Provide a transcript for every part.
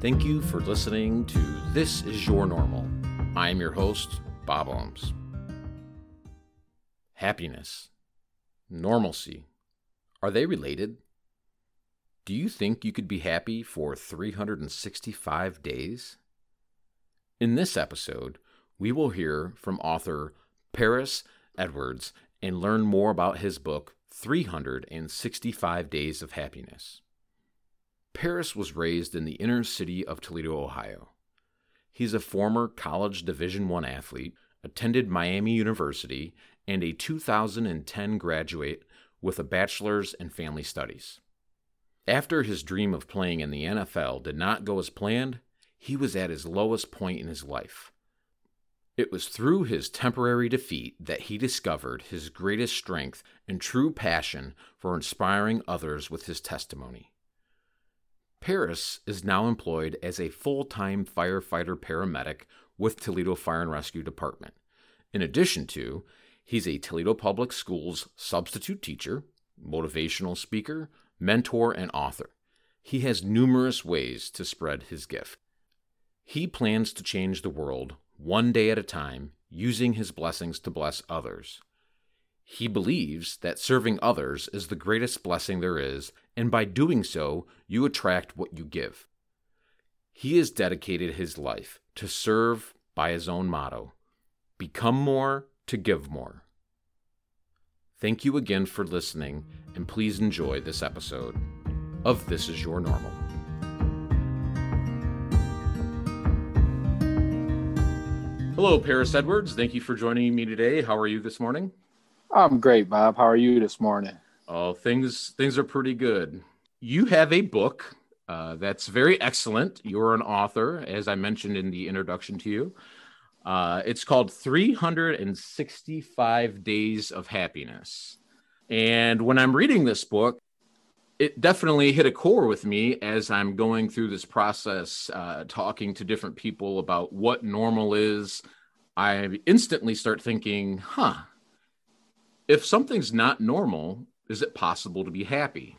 Thank you for listening to This Is Your Normal. I am your host, Bob Ohms. Happiness, normalcy, are they related? Do you think you could be happy for 365 days? In this episode, we will hear from author Paris Edwards and learn more about his book, 365 Days of Happiness. Paris was raised in the inner city of Toledo, Ohio. He's a former college Division I athlete, attended Miami University, and a 2010 graduate with a bachelor's in family studies. After his dream of playing in the NFL did not go as planned, he was at his lowest point in his life. It was through his temporary defeat that he discovered his greatest strength and true passion for inspiring others with his testimony. Paris is now employed as a full time firefighter paramedic with Toledo Fire and Rescue Department. In addition to, he's a Toledo Public Schools substitute teacher, motivational speaker, mentor, and author. He has numerous ways to spread his gift. He plans to change the world one day at a time, using his blessings to bless others. He believes that serving others is the greatest blessing there is, and by doing so, you attract what you give. He has dedicated his life to serve by his own motto become more to give more. Thank you again for listening, and please enjoy this episode of This Is Your Normal. Hello, Paris Edwards. Thank you for joining me today. How are you this morning? I'm great, Bob. How are you this morning? Oh, things things are pretty good. You have a book uh, that's very excellent. You're an author, as I mentioned in the introduction to you. Uh, it's called 365 Days of Happiness. And when I'm reading this book, it definitely hit a core with me as I'm going through this process, uh, talking to different people about what normal is. I instantly start thinking, huh, if something's not normal, is it possible to be happy?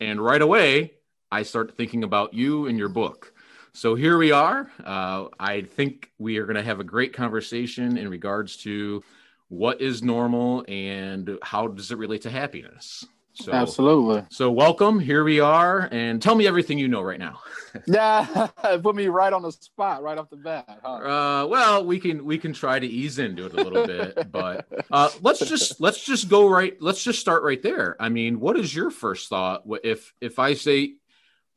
And right away, I start thinking about you and your book. So here we are. Uh, I think we are going to have a great conversation in regards to what is normal and how does it relate to happiness. So, Absolutely. So, welcome. Here we are. And tell me everything you know right now. yeah, put me right on the spot, right off the bat. Huh? Uh, well, we can we can try to ease into it a little bit, but uh, let's just let's just go right. Let's just start right there. I mean, what is your first thought if if I say,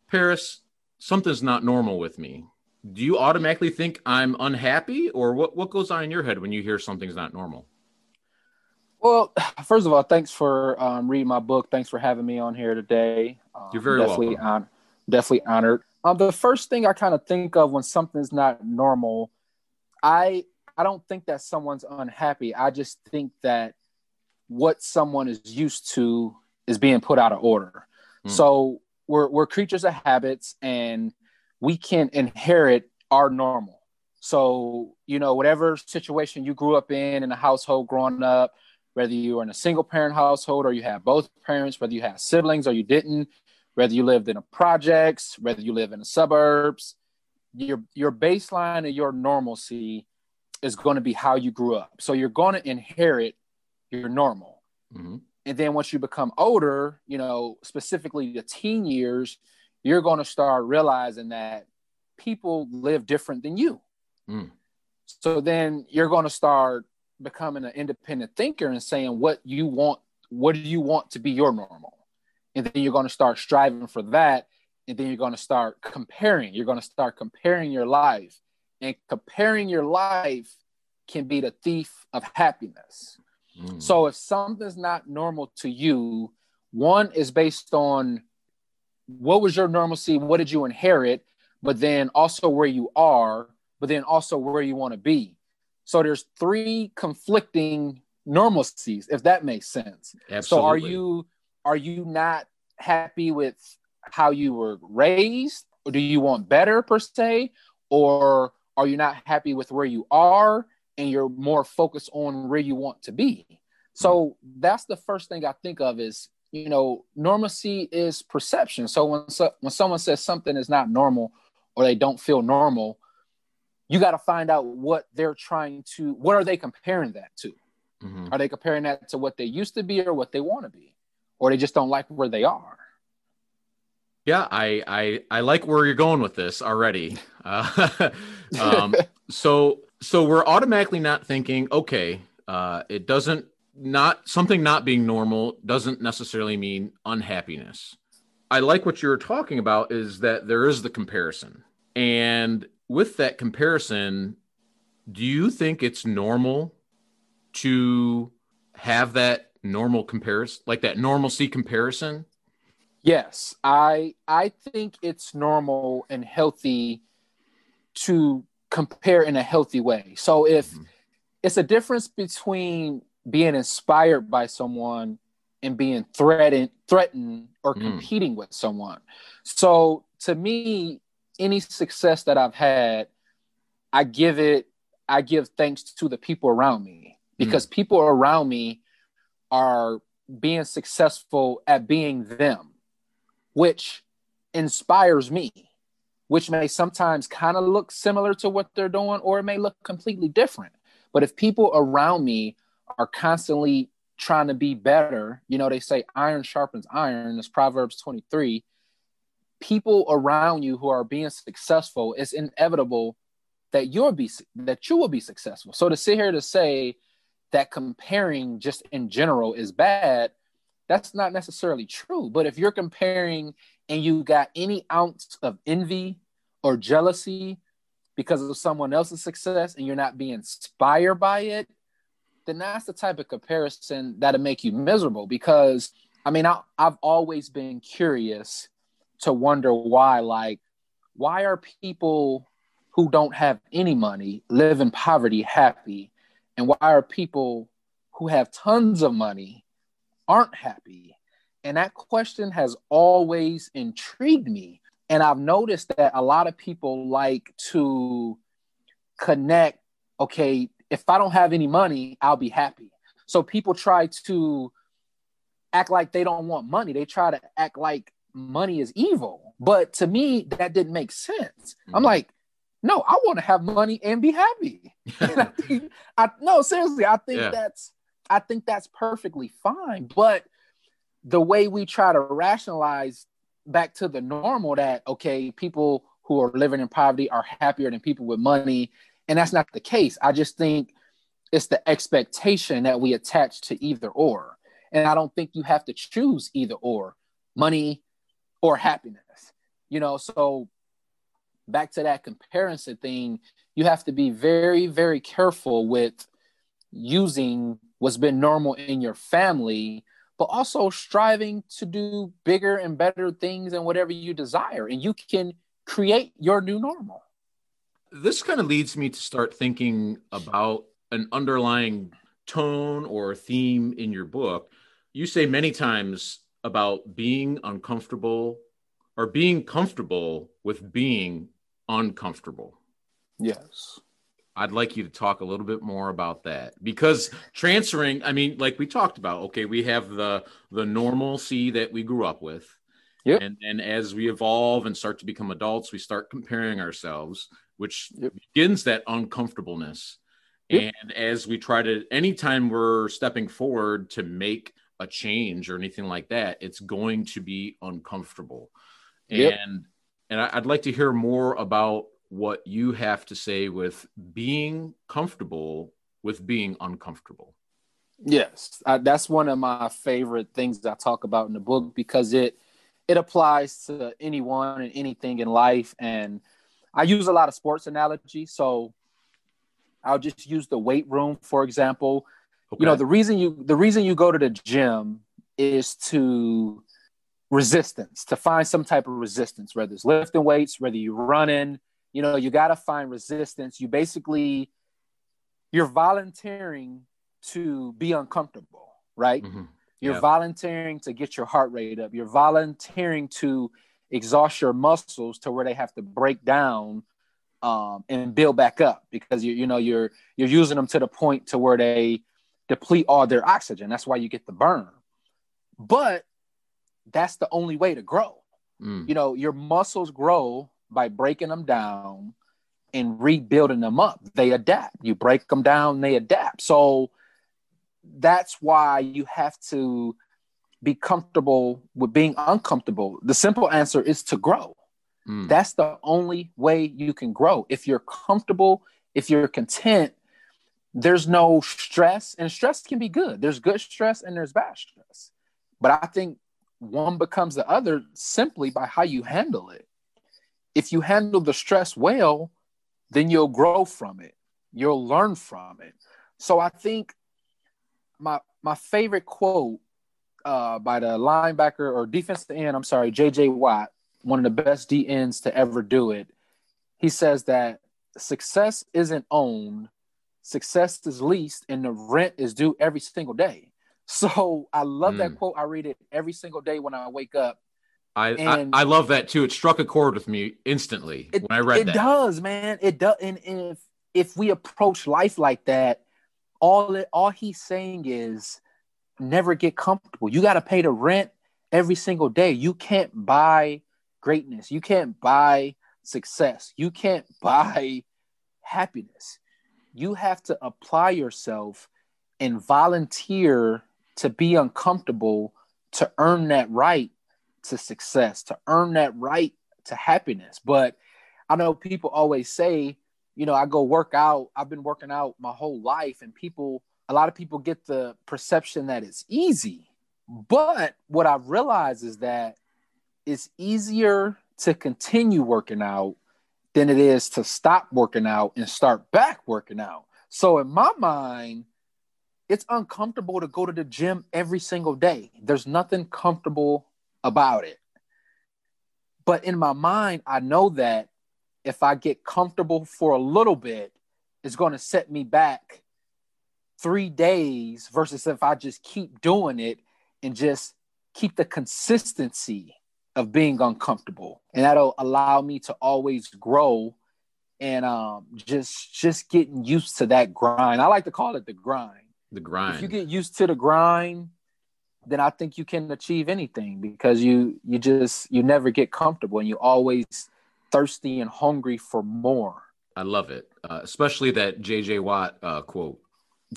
Paris, something's not normal with me? Do you automatically think I'm unhappy, or what what goes on in your head when you hear something's not normal? Well, first of all, thanks for um, reading my book. Thanks for having me on here today. Um, You're very definitely welcome. Definitely honored. Um, the first thing I kind of think of when something's not normal, I I don't think that someone's unhappy. I just think that what someone is used to is being put out of order. Mm. So we're we're creatures of habits, and we can inherit our normal. So you know, whatever situation you grew up in in a household growing up whether you are in a single parent household or you have both parents, whether you have siblings or you didn't, whether you lived in a projects, whether you live in the suburbs, your your baseline of your normalcy is going to be how you grew up. So you're going to inherit your normal. Mm-hmm. And then once you become older, you know, specifically the teen years, you're going to start realizing that people live different than you. Mm. So then you're going to start becoming an independent thinker and saying what you want, what do you want to be your normal? And then you're going to start striving for that. And then you're going to start comparing. You're going to start comparing your life. And comparing your life can be the thief of happiness. Mm. So if something's not normal to you, one is based on what was your normalcy, what did you inherit, but then also where you are, but then also where you want to be. So there's three conflicting normalcies, if that makes sense. Absolutely. So are you are you not happy with how you were raised? Or do you want better per se? Or are you not happy with where you are and you're more focused on where you want to be? So hmm. that's the first thing I think of is, you know, normalcy is perception. So when so, when someone says something is not normal or they don't feel normal, you got to find out what they're trying to, what are they comparing that to? Mm-hmm. Are they comparing that to what they used to be or what they want to be? Or they just don't like where they are? Yeah, I I, I like where you're going with this already. Uh, um, so so we're automatically not thinking, okay, uh, it doesn't not something not being normal doesn't necessarily mean unhappiness. I like what you're talking about is that there is the comparison. And with that comparison, do you think it's normal to have that normal comparison, like that normalcy comparison? Yes, I I think it's normal and healthy to compare in a healthy way. So if mm-hmm. it's a difference between being inspired by someone and being threatened threatened or mm. competing with someone. So to me, any success that I've had, I give it I give thanks to the people around me because mm. people around me are being successful at being them, which inspires me, which may sometimes kind of look similar to what they're doing or it may look completely different. But if people around me are constantly trying to be better, you know, they say iron sharpens iron, it's Proverbs 23. People around you who are being successful, it's inevitable that you'll be that you will be successful. So to sit here to say that comparing just in general is bad, that's not necessarily true. But if you're comparing and you got any ounce of envy or jealousy because of someone else's success and you're not being inspired by it, then that's the type of comparison that'll make you miserable. Because I mean, I, I've always been curious to wonder why, like, why are people who don't have any money live in poverty happy? And why are people who have tons of money aren't happy? And that question has always intrigued me. And I've noticed that a lot of people like to connect, okay, if I don't have any money, I'll be happy. So people try to act like they don't want money. They try to act like money is evil. But to me, that didn't make sense. Mm-hmm. I'm like, no, I want to have money and be happy. and I think, I, no, seriously, I think yeah. that's I think that's perfectly fine. But the way we try to rationalize back to the normal that okay, people who are living in poverty are happier than people with money and that's not the case. I just think it's the expectation that we attach to either or. And I don't think you have to choose either or money or happiness. You know, so back to that comparison thing, you have to be very, very careful with using what's been normal in your family, but also striving to do bigger and better things and whatever you desire. And you can create your new normal this kind of leads me to start thinking about an underlying tone or theme in your book. You say many times about being uncomfortable or being comfortable with being uncomfortable. Yes. I'd like you to talk a little bit more about that because transferring, I mean, like we talked about, okay, we have the the normalcy that we grew up with. Yep. And and as we evolve and start to become adults, we start comparing ourselves which yep. begins that uncomfortableness. Yep. And as we try to, anytime we're stepping forward to make a change or anything like that, it's going to be uncomfortable. Yep. And and I'd like to hear more about what you have to say with being comfortable with being uncomfortable. Yes, I, that's one of my favorite things I talk about in the book because it it applies to anyone and anything in life and I use a lot of sports analogy. So I'll just use the weight room, for example. Okay. You know, the reason you the reason you go to the gym is to resistance, to find some type of resistance, whether it's lifting weights, whether you're running, you know, you got to find resistance. You basically you're volunteering to be uncomfortable, right? Mm-hmm. You're yep. volunteering to get your heart rate up. You're volunteering to exhaust your muscles to where they have to break down um, and build back up because you you know you're you're using them to the point to where they deplete all their oxygen. That's why you get the burn. But that's the only way to grow. Mm. You know, your muscles grow by breaking them down and rebuilding them up. They adapt. You break them down, they adapt. So that's why you have to be comfortable with being uncomfortable. The simple answer is to grow. Mm. That's the only way you can grow. If you're comfortable, if you're content, there's no stress, and stress can be good. There's good stress and there's bad stress. But I think one becomes the other simply by how you handle it. If you handle the stress well, then you'll grow from it. You'll learn from it. So I think my my favorite quote uh, by the linebacker or defensive end, I'm sorry, JJ Watt, one of the best DNs to ever do it. He says that success isn't owned, success is leased, and the rent is due every single day. So I love mm. that quote. I read it every single day when I wake up. I, I, I love that too. It struck a chord with me instantly it, when I read it that. It does, man. It does. And, and if if we approach life like that, all it, all he's saying is never get comfortable. You got to pay the rent every single day. You can't buy greatness. You can't buy success. You can't buy happiness. You have to apply yourself and volunteer to be uncomfortable to earn that right to success, to earn that right to happiness. But I know people always say, you know, I go work out. I've been working out my whole life, and people, a lot of people get the perception that it's easy. But what I realize is that it's easier to continue working out than it is to stop working out and start back working out. So in my mind, it's uncomfortable to go to the gym every single day. There's nothing comfortable about it. But in my mind, I know that if I get comfortable for a little bit, it's going to set me back three days versus if I just keep doing it and just keep the consistency of being uncomfortable. And that'll allow me to always grow and um, just just getting used to that grind. I like to call it the grind. The grind. If you get used to the grind, then I think you can achieve anything because you you just you never get comfortable and you always thirsty and hungry for more. I love it, uh, especially that JJ Watt uh, quote.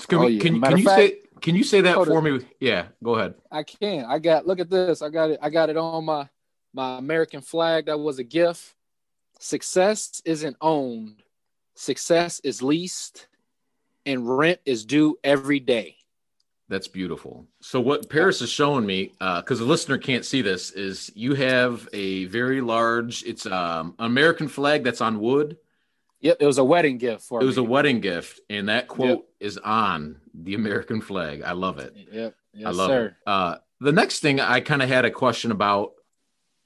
Can, oh, yeah. can, can you fact, say can you say that for me? Yeah, go ahead. I can. I got look at this. I got it. I got it on my my American flag. That was a gift. Success isn't owned. Success is leased, and rent is due every day. That's beautiful. So what Paris is showing me, because uh, the listener can't see this, is you have a very large. It's um, an American flag that's on wood. Yep, it was a wedding gift for. It me. was a wedding gift, and that quote yep. is on the American flag. I love it. Yep, yes, I love sir. it. Uh, the next thing I kind of had a question about.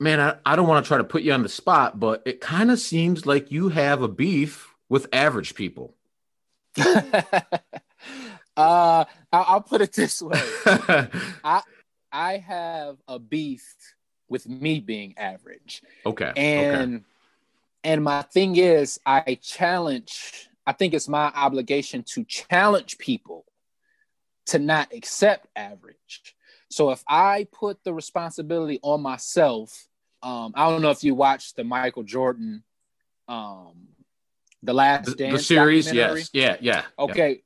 Man, I, I don't want to try to put you on the spot, but it kind of seems like you have a beef with average people. Uh, I'll, put it this way: I I have a beef with me being average. Okay. And okay. and my thing is, I challenge. I think it's my obligation to challenge people to not accept average. So if I put the responsibility on myself, um, I don't know if you watched the Michael Jordan, um, the last the, the series. Yes, yeah, yeah. Okay, yeah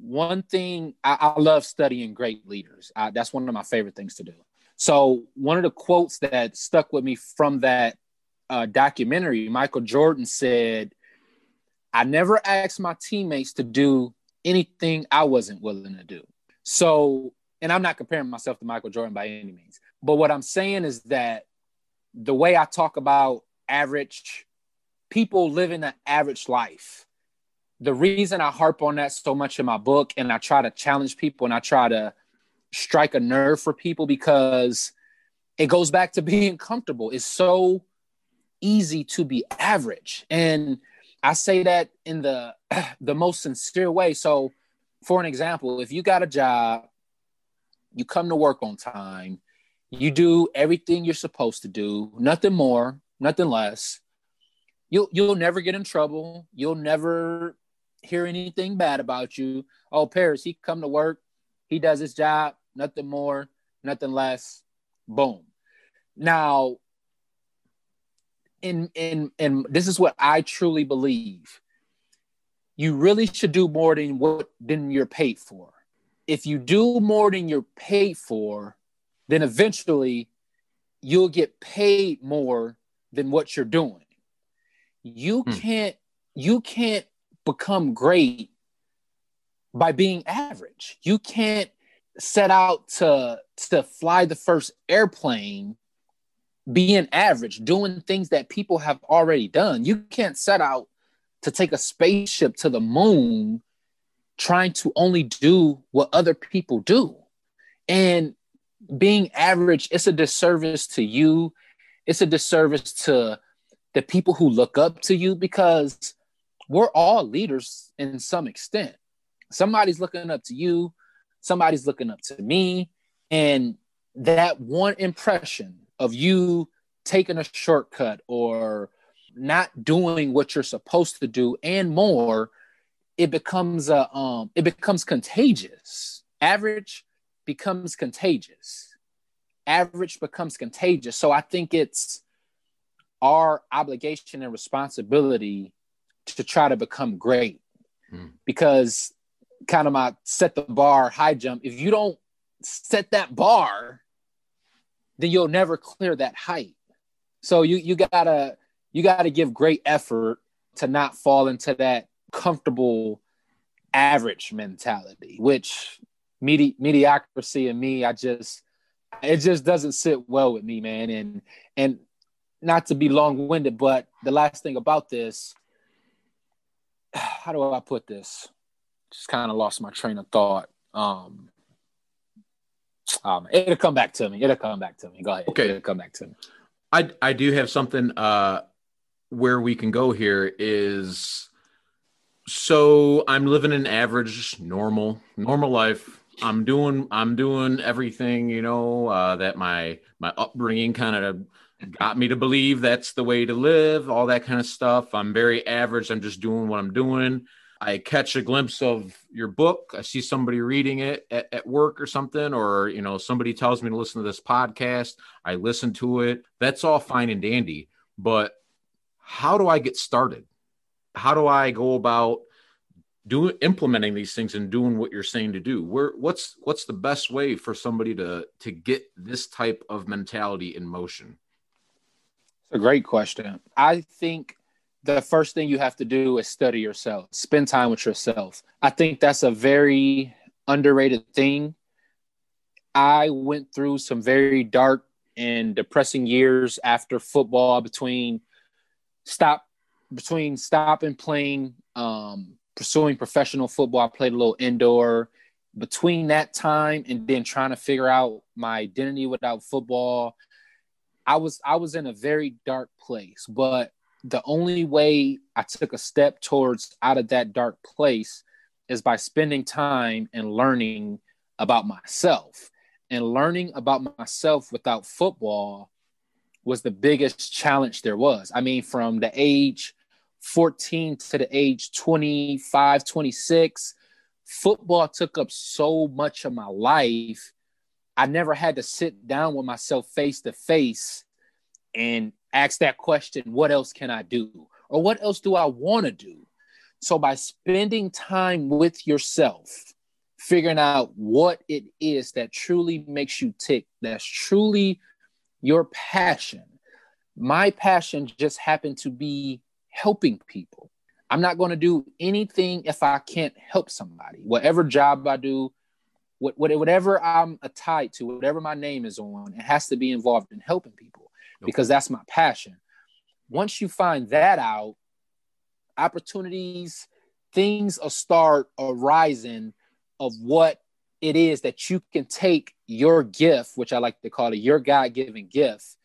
one thing I, I love studying great leaders. I, that's one of my favorite things to do. So one of the quotes that stuck with me from that uh, documentary, Michael Jordan said, "I never asked my teammates to do anything I wasn't willing to do." So, and I'm not comparing myself to Michael Jordan by any means, but what I'm saying is that the way I talk about average people living an average life the reason I harp on that so much in my book and I try to challenge people and I try to strike a nerve for people because it goes back to being comfortable. It's so easy to be average. And I say that in the the most sincere way. So for an example, if you got a job, you come to work on time, you do everything you're supposed to do, nothing more, nothing less. You'll you'll never get in trouble. You'll never hear anything bad about you. Oh, Paris, he come to work, he does his job, nothing more, nothing less. Boom. Now, in in and this is what I truly believe. You really should do more than what than you're paid for. If you do more than you're paid for, then eventually you'll get paid more than what you're doing. You hmm. can't you can't become great by being average. You can't set out to to fly the first airplane being average, doing things that people have already done. You can't set out to take a spaceship to the moon trying to only do what other people do. And being average, it's a disservice to you. It's a disservice to the people who look up to you because we're all leaders in some extent. Somebody's looking up to you, somebody's looking up to me. And that one impression of you taking a shortcut or not doing what you're supposed to do and more it becomes a um it becomes contagious average becomes contagious. Average becomes contagious. So i think it's our obligation and responsibility to try to become great. Hmm. because kind of my set the bar high jump if you don't set that bar then you'll never clear that height. So you you gotta you gotta give great effort to not fall into that comfortable average mentality which medi- mediocrity and me i just it just doesn't sit well with me man. And and not to be long-winded but the last thing about this how do i put this? Just kind of lost my train of thought. Um um it'll come back to me. It'll come back to me. Go ahead. Okay. It'll come back to me. I i do have something uh where we can go here is so i'm living an average normal normal life i'm doing i'm doing everything you know uh that my my upbringing kind of got me to believe that's the way to live, all that kind of stuff. I'm very average. I'm just doing what I'm doing. I catch a glimpse of your book. I see somebody reading it at, at, work or something, or you know, somebody tells me to listen to this podcast. I listen to it. That's all fine and dandy. But how do I get started? How do I go about doing implementing these things and doing what you're saying to do? Where what's what's the best way for somebody to to get this type of mentality in motion? It's a great question. I think the first thing you have to do is study yourself, spend time with yourself. I think that's a very underrated thing. I went through some very dark and depressing years after football between stop between stopping playing um, pursuing professional football. I played a little indoor between that time and then trying to figure out my identity without football I was I was in a very dark place, but the only way I took a step towards out of that dark place is by spending time and learning about myself. And learning about myself without football was the biggest challenge there was. I mean, from the age 14 to the age 25, 26, football took up so much of my life I never had to sit down with myself face to face and ask that question what else can I do? Or what else do I want to do? So, by spending time with yourself, figuring out what it is that truly makes you tick, that's truly your passion. My passion just happened to be helping people. I'm not going to do anything if I can't help somebody. Whatever job I do, whatever I'm tied to, whatever my name is on, it has to be involved in helping people because that's my passion. Once you find that out, opportunities, things will start arising of what it is that you can take your gift, which I like to call it your God given gift,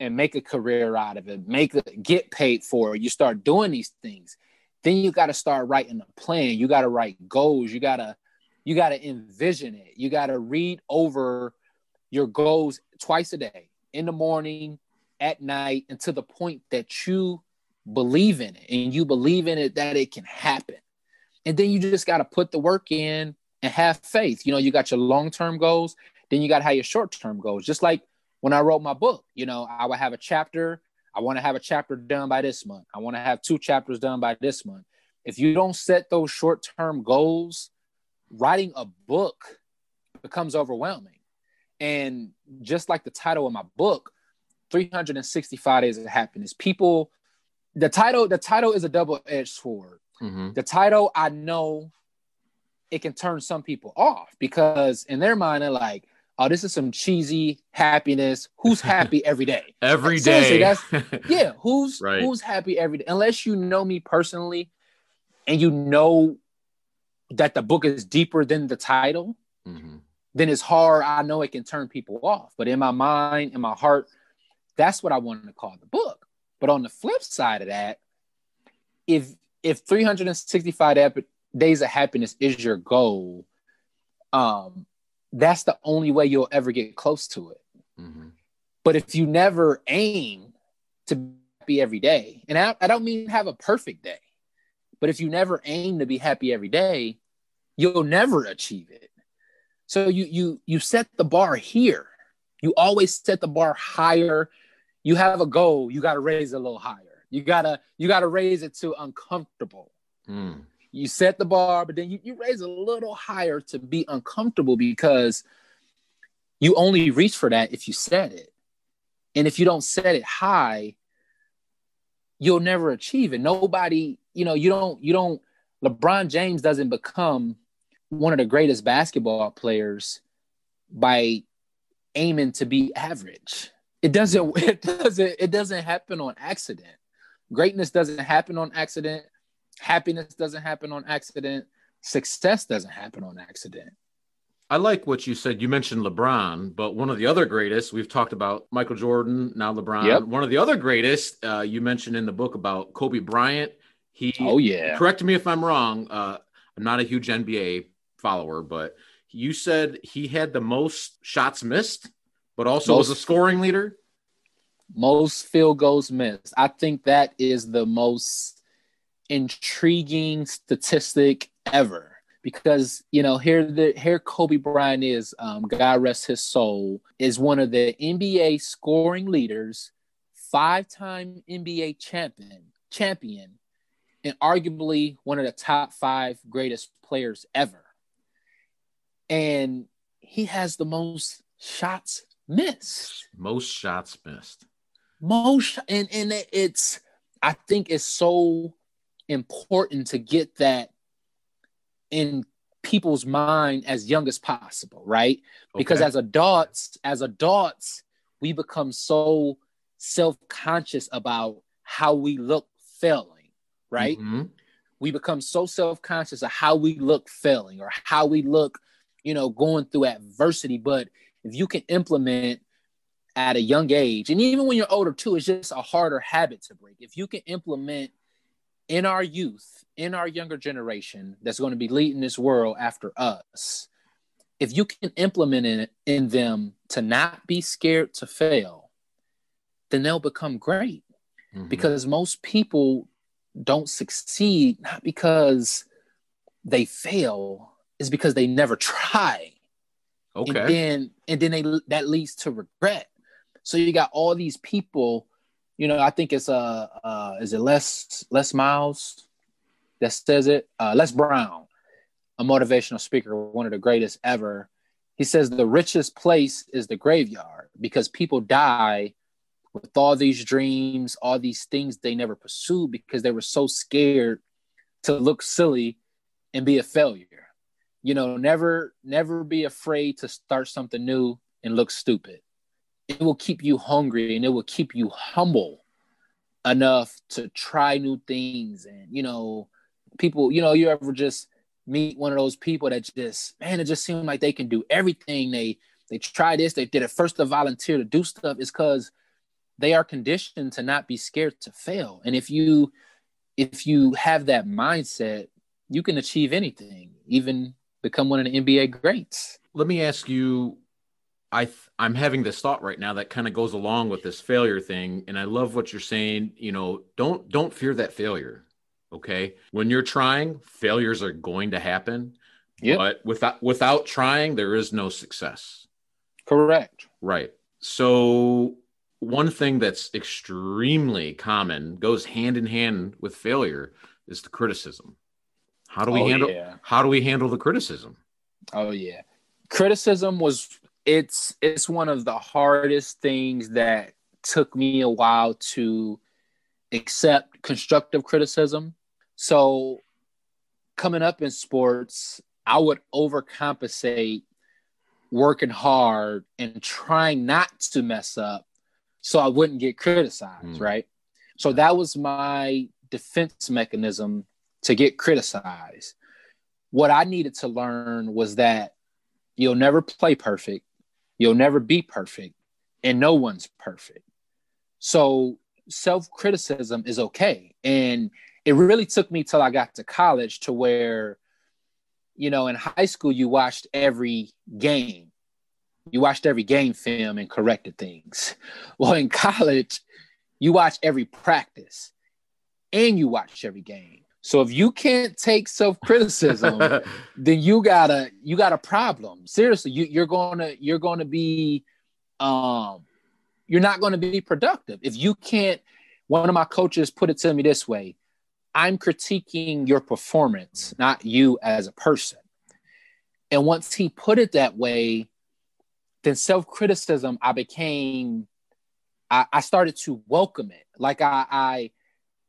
and make a career out of it, make it get paid for it. You start doing these things. Then you got to start writing a plan. You got to write goals. You got to you got to envision it. You got to read over your goals twice a day, in the morning, at night, and to the point that you believe in it and you believe in it that it can happen. And then you just got to put the work in and have faith. You know, you got your long term goals, then you got to have your short term goals. Just like when I wrote my book, you know, I would have a chapter, I want to have a chapter done by this month. I want to have two chapters done by this month. If you don't set those short term goals, writing a book becomes overwhelming. And just like the title of my book, 365 Days of Happiness, people, the title, the title is a double edged sword. Mm-hmm. The title, I know it can turn some people off because in their mind, they're like, oh, this is some cheesy happiness. Who's happy every day? every day. That's, yeah, who's right. who's happy every day? Unless you know me personally and you know that the book is deeper than the title, mm-hmm. then it's hard. I know it can turn people off. But in my mind, in my heart, that's what I wanted to call the book. But on the flip side of that, if if 365 days of happiness is your goal, um, that's the only way you'll ever get close to it. Mm-hmm. But if you never aim to be every day, and I, I don't mean have a perfect day, but if you never aim to be happy every day, you'll never achieve it. So you you you set the bar here. You always set the bar higher. You have a goal, you got to raise it a little higher. You gotta you gotta raise it to uncomfortable. Mm you set the bar, but then you, you raise a little higher to be uncomfortable because you only reach for that if you set it. And if you don't set it high, you'll never achieve it. Nobody, you know, you don't, you don't, LeBron James doesn't become one of the greatest basketball players by aiming to be average. It doesn't, it doesn't, it doesn't happen on accident. Greatness doesn't happen on accident happiness doesn't happen on accident success doesn't happen on accident I like what you said. You mentioned LeBron, but one of the other greatest, we've talked about Michael Jordan, now LeBron. Yep. One of the other greatest, uh, you mentioned in the book about Kobe Bryant. He, oh, yeah. Correct me if I'm wrong. Uh, I'm not a huge NBA follower, but you said he had the most shots missed, but also most, was a scoring leader. Most field goals missed. I think that is the most intriguing statistic ever because you know here the here Kobe Bryant is um, God rest his soul is one of the NBA scoring leaders, five time NBA champion champion, and arguably one of the top five greatest players ever. And he has the most shots missed. Most shots missed. Most and and it's I think it's so important to get that in people's mind as young as possible, right? Okay. Because as adults, as adults, we become so self-conscious about how we look failing, right? Mm-hmm. We become so self-conscious of how we look failing or how we look, you know, going through adversity. But if you can implement at a young age, and even when you're older too, it's just a harder habit to break. If you can implement in our youth, in our younger generation that's going to be leading this world after us, if you can implement it in them to not be scared to fail, then they'll become great. Mm-hmm. Because most people don't succeed not because they fail, is because they never try. Okay. And then and then they that leads to regret. So you got all these people you know, I think it's uh, uh is it Les Les Miles that says it? Uh, Les Brown, a motivational speaker, one of the greatest ever. He says the richest place is the graveyard because people die with all these dreams, all these things they never pursued because they were so scared to look silly and be a failure. You know, never never be afraid to start something new and look stupid it will keep you hungry and it will keep you humble enough to try new things. And you know people you know you ever just meet one of those people that just man it just seems like they can do everything. They they try this they did it. First to volunteer to do stuff is because they are conditioned to not be scared to fail. And if you if you have that mindset you can achieve anything even become one of the nba greats. Let me ask you I th- I'm having this thought right now that kind of goes along with this failure thing, and I love what you're saying. You know, don't don't fear that failure. Okay, when you're trying, failures are going to happen. Yep. But without without trying, there is no success. Correct. Right. So one thing that's extremely common goes hand in hand with failure is the criticism. How do we Oh, handle yeah. how do we handle the criticism? Oh yeah. Criticism was it's it's one of the hardest things that took me a while to accept constructive criticism. So coming up in sports, I would overcompensate working hard and trying not to mess up so I wouldn't get criticized, Hmm. right? So that was my defense mechanism to get criticized. What I needed to learn was that you'll never play perfect, you'll never be perfect, and no one's perfect. So self criticism is okay. And it really took me till I got to college to where, you know, in high school, you watched every game. You watched every game film and corrected things. Well, in college, you watch every practice and you watch every game. So if you can't take self criticism, then you gotta you got a problem. Seriously, you, you're gonna you're gonna be um you're not gonna be productive if you can't. One of my coaches put it to me this way: I'm critiquing your performance, not you as a person. And once he put it that way, then self criticism, I became, I, I started to welcome it. Like I, I,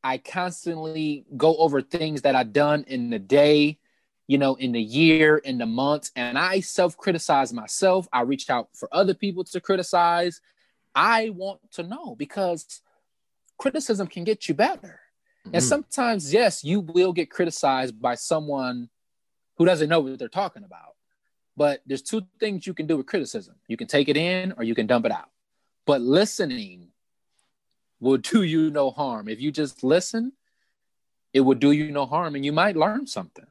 I constantly go over things that I've done in the day, you know, in the year, in the months, and I self criticize myself. I reach out for other people to criticize. I want to know because criticism can get you better. And Mhm. sometimes, yes, you will get criticized by someone who doesn't know what they're talking about. But there's two things you can do with criticism you can take it in or you can dump it out. But listening will do you no harm. If you just listen, it will do you no harm and you might learn something.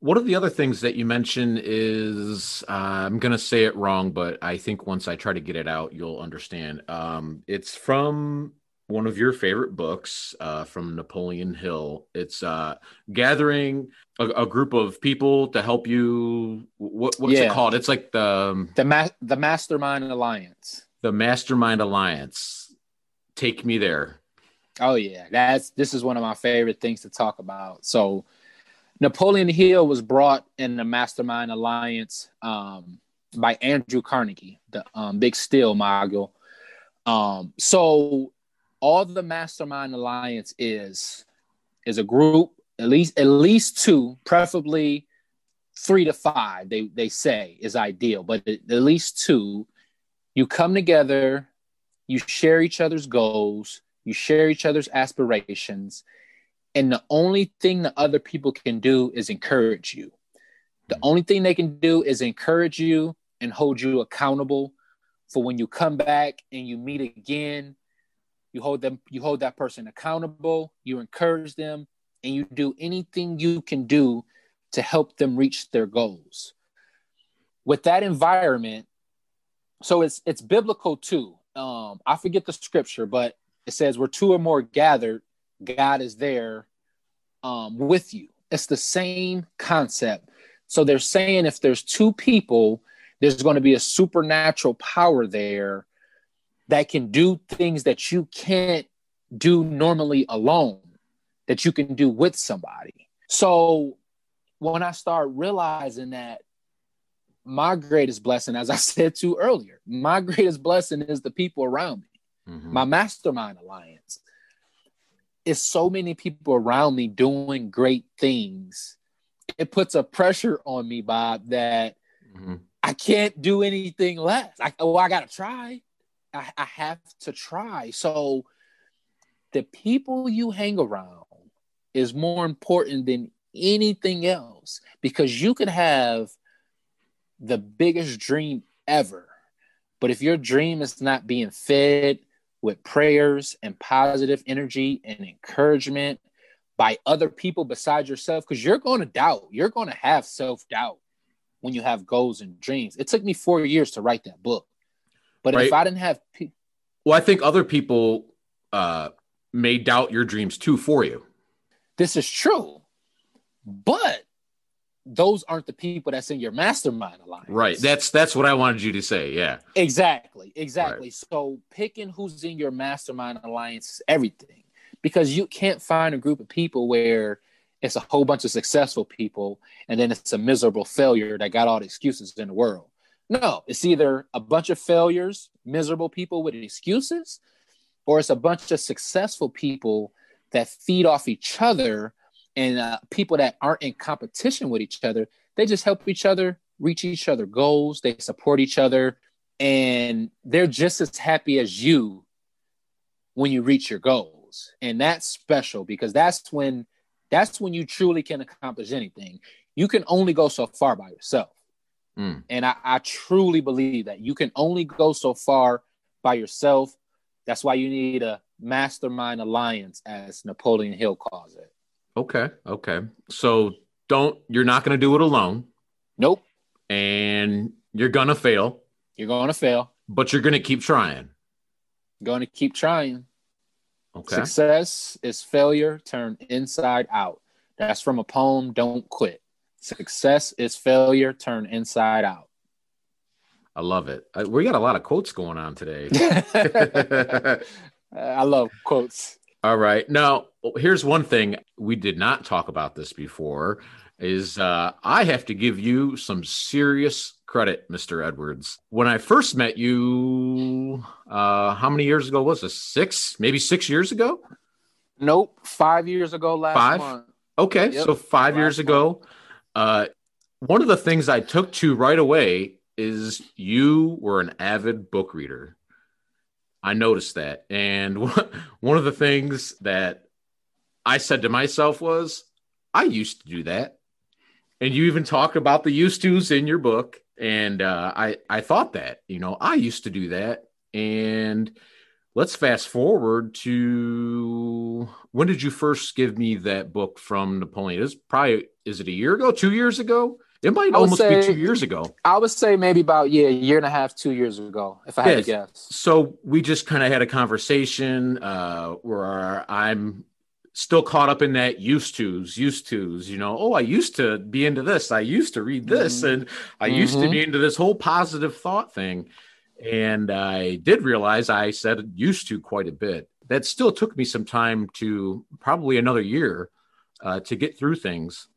One of the other things that you mentioned is uh, I'm going to say it wrong, but I think once I try to get it out, you'll understand. Um, it's from one of your favorite books uh, from Napoleon Hill. It's uh, gathering a, a group of people to help you. What, what's it called? It's like the um, The, ma- the Mastermind Alliance. The Mastermind Alliance. Take me there. Oh yeah, that's this is one of my favorite things to talk about. So Napoleon Hill was brought in the Mastermind Alliance um, by Andrew Carnegie, the um, big steel mogul. Um, so all the Mastermind Alliance is is a group, at least at least two, preferably three to five. They they say is ideal, but at at least two. You come together, you share each other's goals, you share each other's aspirations, and the only thing the other people can do is encourage you. The only thing they can do is encourage you and hold you accountable for when you come back and you meet again. You hold them, you hold that person accountable, you encourage them, and you do anything you can do to help them reach their goals. With that environment, so it's it's biblical too. Um, I forget the scripture, but it says where two or more gathered, God is there um, with you. It's the same concept. So they're saying if there's two people, there's going to be a supernatural power there that can do things that you can't do normally alone, that you can do with somebody. So when I start realizing that my greatest blessing, as I said to earlier, my greatest blessing is the people around me. Mhm. my mastermind alliance. Is so many people around me doing great things. It puts a pressure on me bob that Mhm. i can't do anything less. I, well, I gotta try. I, I have to try. So the people you hang around is more important than anything else because you could have the biggest dream ever but if your dream is not being fed with prayers and positive energy and encouragement by other people besides yourself, because you're going to doubt, you're going to have self doubt when you have goals and dreams. It took me four years to write that book. But if I didn't have, pe- Well, I think other people uh, may doubt your dreams too for you. this is true. But those aren't the people that's in your mastermind alliance. Right. That's that's what I wanted you to say. Yeah. Exactly. exactly. Right. So picking who's in your mastermind alliance is everything because you can't find a group of people where it's a whole bunch of successful people and then it's a miserable failure that got all the excuses in the world. No, it's either a bunch of failures, miserable people with excuses, or it's a bunch of successful people that feed off each other and uh, people that aren't in competition with each other. They just help each other reach each other goals. They support each other, and they're just as happy as you when you reach your goals. And that's special because that's when that's when you truly can accomplish anything. You can only go so far by yourself. Mm. And I, I truly believe that you can only go so far by yourself. That's why you need a mastermind alliance, as Napoleon Hill calls it. Okay. Okay. So don't, you're not going to do it alone. Nope. And you're going to fail. You're going to fail. But you're going to keep trying. Going to keep trying. Okay. Success is failure turned inside out. That's from a poem, Don't Quit. Success is failure turned inside out. I love it. We got a lot of quotes going on today. I love quotes. All right. Now, here's one thing we did not talk about this before is uh, I have to give you some serious credit, Mr. Edwards. When I first met you, uh, how many years ago was this? Six, maybe six years ago? Nope, five years ago last five? month. Okay, yep. so five last years ago. Uh, one of the things I took to right away is you were an avid book reader. I noticed that. And one of the things that I said to myself was, I used to do that. And you even talk about the used tos in your book. And uh, I, I thought that, you know, I used to do that. And let's fast forward to when did you first give me that book from Napoleon? It's probably, is it a year ago, two years ago? It might almost say, be two years ago. I would say maybe about yeah, a year and a half, two years ago, if I had yes. to guess. So we just kind of had a conversation uh, where I'm still caught up in that used to's, used to's. You know, oh, I used to be into this. I used to read this, mm-hmm. and I mm-hmm. used to be mm-hmm. into this whole positive thought thing. And I did realize I said used to quite a bit. That still took me some time to probably another year uh, to get through things.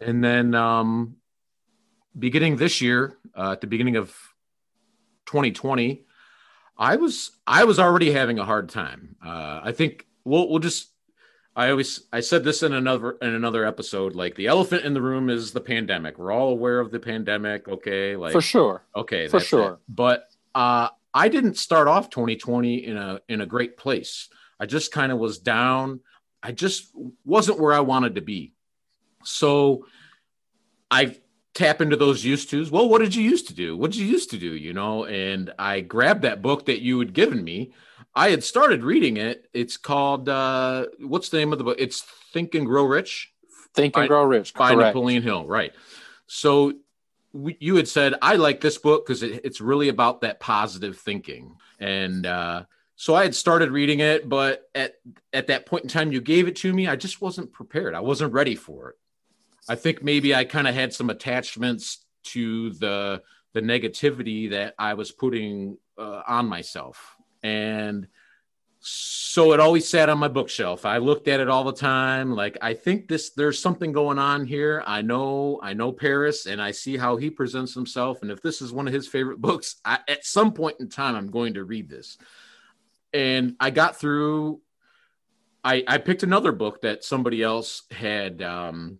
And then um, beginning this year, uh, at the beginning of 2020, I was I was already having a hard time. Uh, I think we'll we'll just. I always I said this in another in another episode. Like the elephant in the room is the pandemic. We're all aware of the pandemic. Okay, like for sure. Okay, for sure. It. But uh, I didn't start off 2020 in a in a great place. I just kind of was down. I just wasn't where I wanted to be. So I tap into those used tos. Well, what did you used to do? What did you used to do? You know, and I grabbed that book that you had given me. I had started reading it. It's called uh what's the name of the book? It's Think and Grow Rich. Think and by, Grow Rich by correct. Napoleon Hill, right? So we, you had said I like this book because it, it's really about that positive thinking, and uh, so I had started reading it. But at at that point in time, you gave it to me. I just wasn't prepared. I wasn't ready for it. I think maybe I kind of had some attachments to the the negativity that I was putting uh, on myself, and so it always sat on my bookshelf. I looked at it all the time. Like I think this, there's something going on here. I know, I know Paris, and I see how he presents himself. And if this is one of his favorite books, I, at some point in time, I'm going to read this. And I got through. I I picked another book that somebody else had um,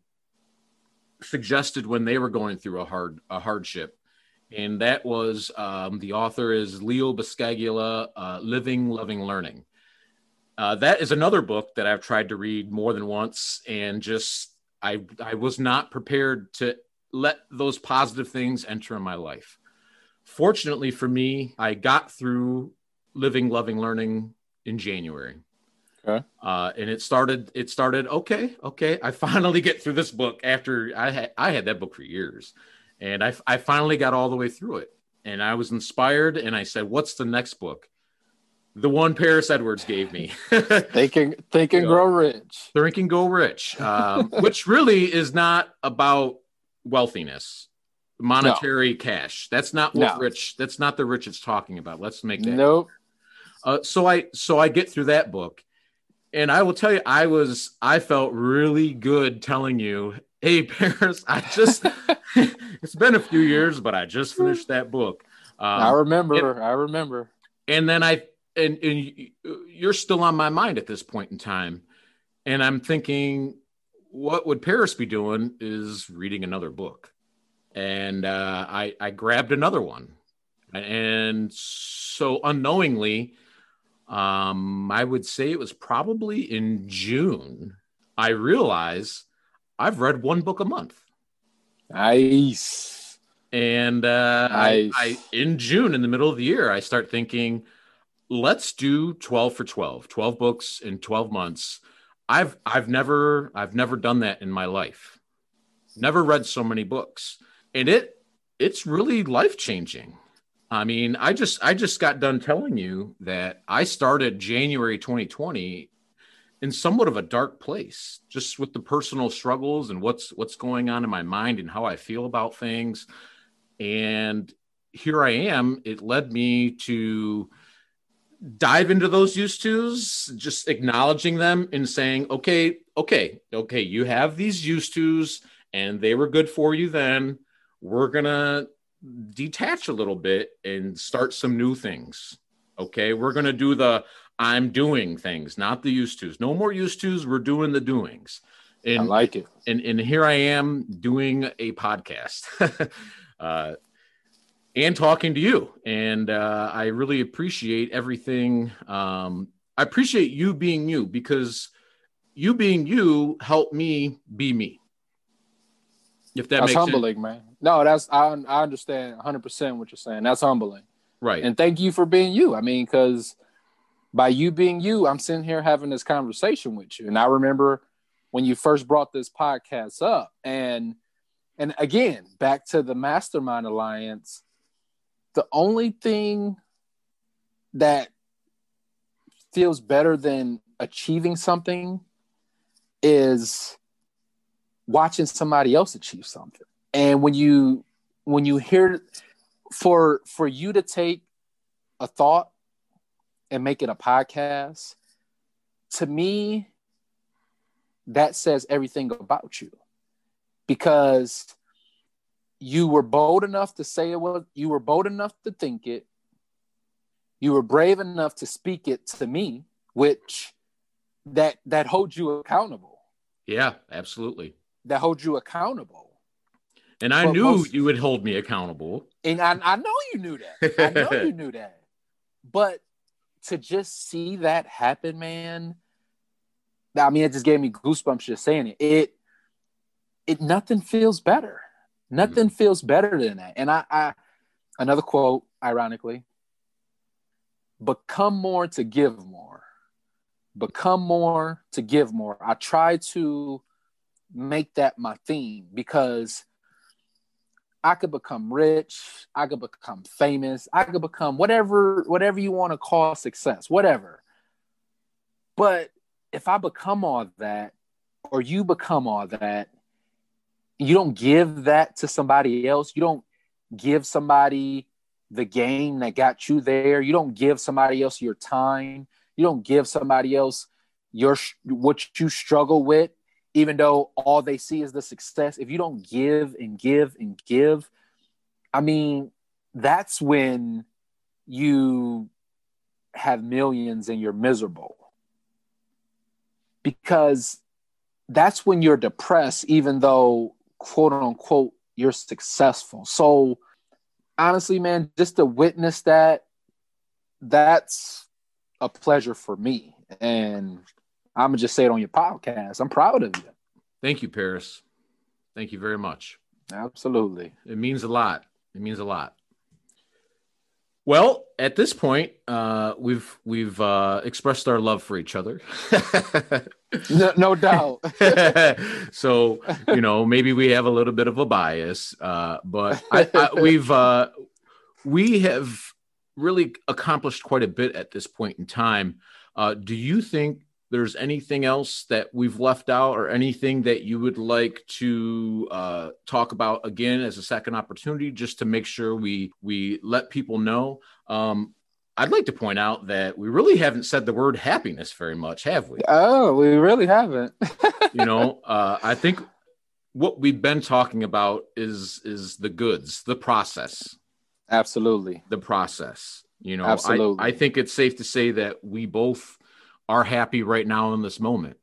suggested when they were going through a hard a hardship. And that was um, the author is leo buscaglia uh, living loving learning. Uh, that is another book that i've tried to read more than once and just i i was not prepared to let those positive things enter in my life. Fortunately for me i got through living loving learning in january Okay. Uh, and it started. It started. Okay, okay. I finally get through this book after I had I had that book for years, and I I finally got all the way through it, and I was inspired. And I said, "What's the next book?" The one Paris Edwards gave me. think and think and grow rich. Think and go rich, um, which really is not about wealthiness. monetary no. cash. That's not what no. Rich. That's not the Rich it's talking about. Let's make that. Nope. Uh, so I so I get through that book, and I will tell you, I was I felt really good telling you, hey Paris, I just it's been a few years, but I just finished that book. Um, I remember. And, I remember. And then I and and you're still on my mind at this point in time, and I'm thinking, what would Paris be doing? Is reading another book, and uh, I I grabbed another one, and so unknowingly um, I would say it was probably in June. I realize I've read one book a month. Nice. And uh, nice. I, I, in June, in the middle of the year, I start thinking, let's do 12 for 12, 12 books in 12 months. I've I've never I've never done that in my life. Never read so many books. And it it's really life changing. I mean, I just I just got done telling you that I started January 2020 in somewhat of a dark place, just with the personal struggles and what's what's going on in my mind and how I feel about things. And here I am. It led me to dive into those used tos, just acknowledging them and saying, okay, okay, okay, you have these used tos and they were good for you then. We're gonna detach a little bit and start some new things. Okay, we're gonna do the I'm doing things, not the used tos. No more used tos. We're doing the doings. And, I like it. And and here I am doing a podcast. uh, and talking to you. And uh, I really appreciate everything. Um, I appreciate you being you because you being you helped me be me. If that makes. that's humbling, sense. man. No, that's I I understand 100 percent what you're saying. That's humbling, right? And thank you for being you. I mean, because by you being you, I'm sitting here having this conversation with you. And I remember when you first brought this podcast up, and and again, back to the Mastermind Alliance. The only thing that feels better than achieving something is watching somebody else achieve something. And when you when you hear for for you to take a thought and make it a podcast, to me, that says everything about you. Because you were bold enough to say it was you were bold enough to think it. You were brave enough to speak it to me, which that that holds you accountable. Yeah, absolutely that holds you accountable. And I but knew most, you would hold me accountable. And I, I know you knew that. I know you knew that. But to just see that happen, man, I mean, it just gave me goosebumps just saying it. It, it nothing feels better. Nothing mm-hmm. feels better than that. And I, I, another quote, ironically, become more to give more. Become more to give more. I try to make that my theme because I could become rich, I could become famous, I could become whatever whatever you want to call success, whatever. But if I become all that or you become all that, you don't give that to somebody else. You don't give somebody the game that got you there. You don't give somebody else your time. You don't give somebody else your what you struggle with even though all they see is the success, if you don't give and give and give, I mean, that's when you have millions and you're miserable. Because that's when you're depressed, even though, quote unquote, you're successful. So, honestly, man, just to witness that, that's a pleasure for me. And I'm gonna just say it on your podcast. I'm proud of you. Thank you, Paris. Thank you very much. Absolutely. It means a lot. It means a lot. Well, at this point, uh, we've we've uh, expressed our love for each other. no, no, doubt. so you know, maybe we have a little bit of a bias, uh, but I, I, we've uh, we have really accomplished quite a bit at this point in time. Uh, do you think there's anything else that we've left out or anything that you would like to uh, talk about again as a second opportunity, just to make sure we we let people know. Um, I'd like to point out that we really haven't said the word happiness very much, have we? Oh, we really haven't. you know, uh, I think what we've been talking about is is the goods, the process. Absolutely. The process. You know, Absolutely. I, I think it's safe to say that we both are happy right now in this moment.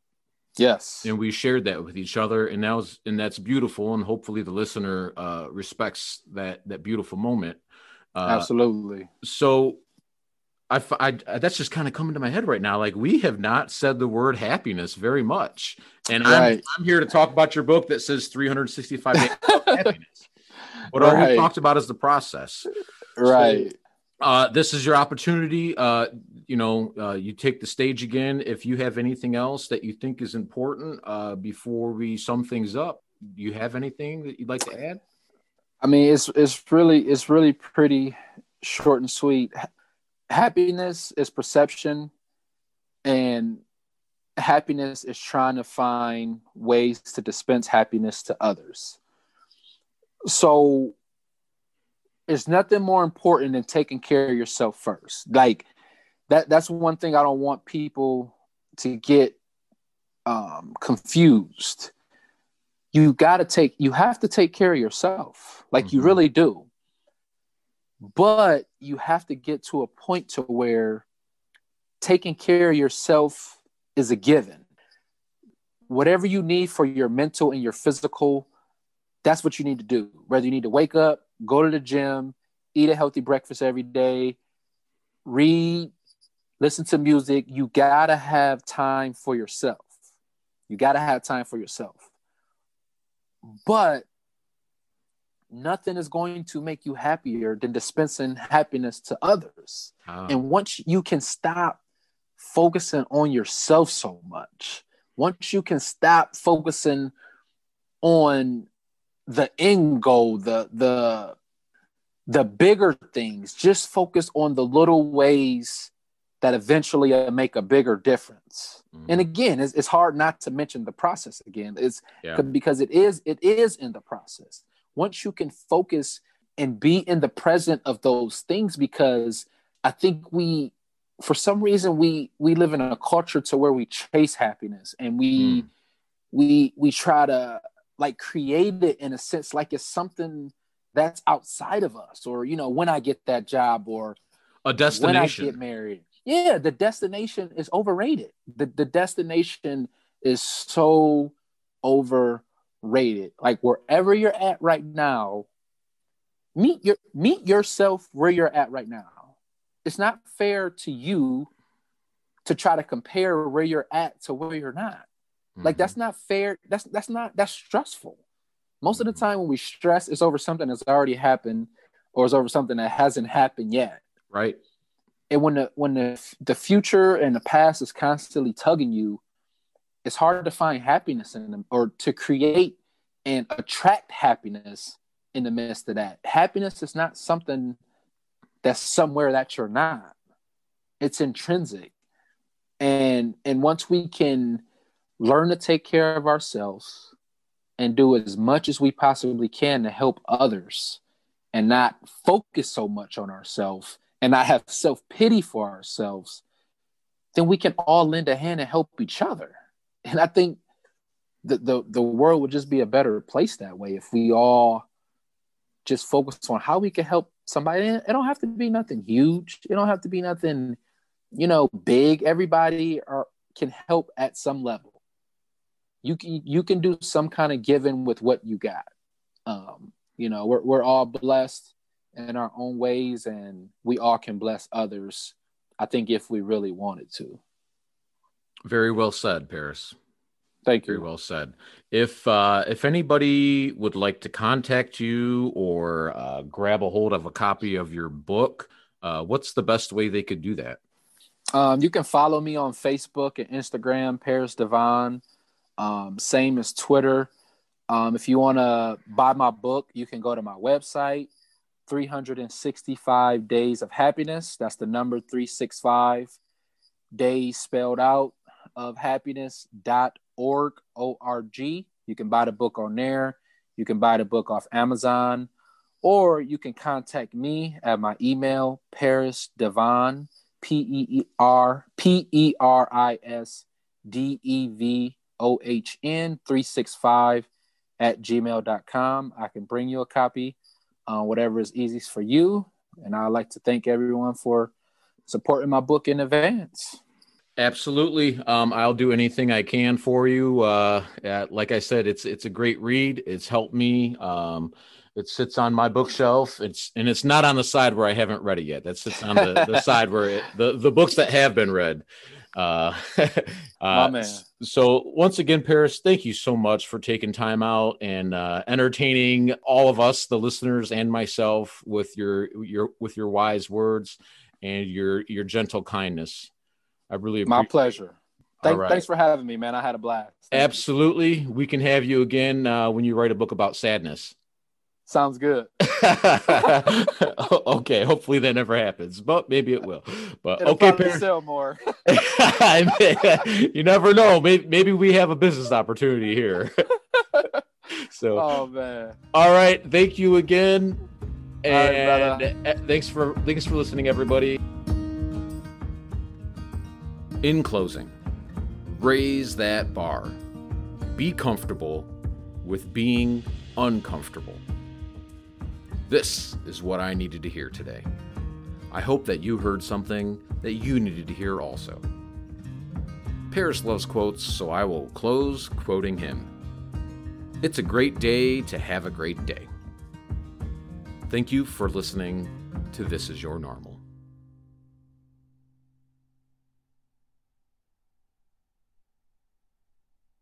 Yes. And we shared that with each other, and that was and that's beautiful. And hopefully the listener uh, respects that that beautiful moment. Uh, Absolutely. So I, I, that's just kind of coming to my head right now. Like we have not said the word happiness very much, and right. I'm, I'm here to talk about your book that says 365 days of happiness. What right. all we talked about is the process. Right. So, uh, this is your opportunity. Uh, you know, uh, you take the stage again. If you have anything else that you think is important uh, before we sum things up, do you have anything that you'd like to add? I mean, it's it's really it's really pretty short and sweet happiness is perception and happiness is trying to find ways to dispense happiness to others so it's nothing more important than taking care of yourself first. Like that that's one thing i don't want people to get um, confused. You got to take you have to take care of yourself. Like mm-hmm. you really do. But you have to get to a point to where taking care of yourself is a given. Whatever you need for your mental and your physical that's what you need to do. Whether you need to wake up go to the gym eat a healthy breakfast every day read listen to music you gotta have time for yourself you gotta have time for yourself but nothing is going to make you happier than dispensing happiness to others. Oh. And once you can stop focusing on yourself so much, once you can stop focusing on the end goal, the the the bigger things, just focus on the little ways that eventually make a bigger difference. Mm-hmm. And again, it's, it's, hard not to mention the process again. It's yeah. because it is it is in the process once you can focus and be in the present of those things because i think we for some reason we we live in a culture to where we chase happiness and we mm. we we try to like create it in a sense like it's something that's outside of us or you know when i get that job or a destination when i get married yeah the destination is overrated the, the destination is so overrated. Like wherever you're at right now, meet your meet yourself where you're at right now. It's not fair to you to try to compare where you're at to where you're not. Mm-hmm. Like that's not fair. That's that's not that's stressful. Most of the mm-hmm. time when we stress, it's over something that's already happened or it's over something that hasn't happened yet. Right. And when the when the the future and the past is constantly tugging you, it's hard to find happiness in them or to create and attract happiness in the midst of that. Happiness is not something that's somewhere that you're not. It's intrinsic. And and once we can learn to take care of ourselves and do as much as we possibly can to help others and not focus so much on ourselves and not have self-pity for ourselves, then we can all lend a hand and help each other and I think the, the the world would just be a better place that way if we all just focus on how we can help somebody. It don't have to be nothing huge. It don't have to be nothing, you know, big. Everybody are, can help at some level. You can you can do some kind of giving with what you got. Um, you know, we're we're all blessed in our own ways, and we all can bless others. I think if we really wanted to. Very well said, Paris. Thank you. Very well said. If uh, if anybody would like to contact you or uh, grab a hold of a copy of your book, uh, what's the best way they could do that? Um, you can follow me on Facebook and Instagram, Paris Devon. Um, same as Twitter. Um, if you want to buy my book, you can go to my website, 365 Days of Happiness. That's the number 365 days spelled out pathofhappiness.org, O-R-G. You can buy the book on there. You can buy the book off Amazon, or you can contact me at my email, Peris Devon, P E R P E R I S D E V O H N 365 at gmail.com. I can bring you a copy, uh, whatever is easiest for you. And I'd like to thank everyone for supporting my book in advance. Absolutely. Um, I'll do anything I can for you. Uh, like I said, it's it's a great read. It's helped me. Um, it sits on my bookshelf. It's and it's not on the side where I haven't read it yet. That sits on the, the side where it, the the books that have been read. Uh, uh. So once again, Paris, thank you so much for taking time out and uh, entertaining all of us, the listeners, and myself with your your with your wise words and your your gentle kindness. I really my pleasure. Thank, right. Thanks for having me, man. I had a blast. Thank Absolutely, you. we can have you again uh, when you write a book about sadness. Sounds good. okay, hopefully that never happens, but maybe it will. But It'll okay, Paris. sell more. you never know. Maybe maybe we have a business opportunity here. so, oh man. All right, thank you again, and right, thanks for thanks for listening, everybody. In closing, raise that bar. Be comfortable with being uncomfortable. This is what I needed to hear today. I hope that you heard something that you needed to hear also. Paris loves quotes, so I will close quoting him. It's a great day to have a great day. Thank you for listening to This Is Your Normal.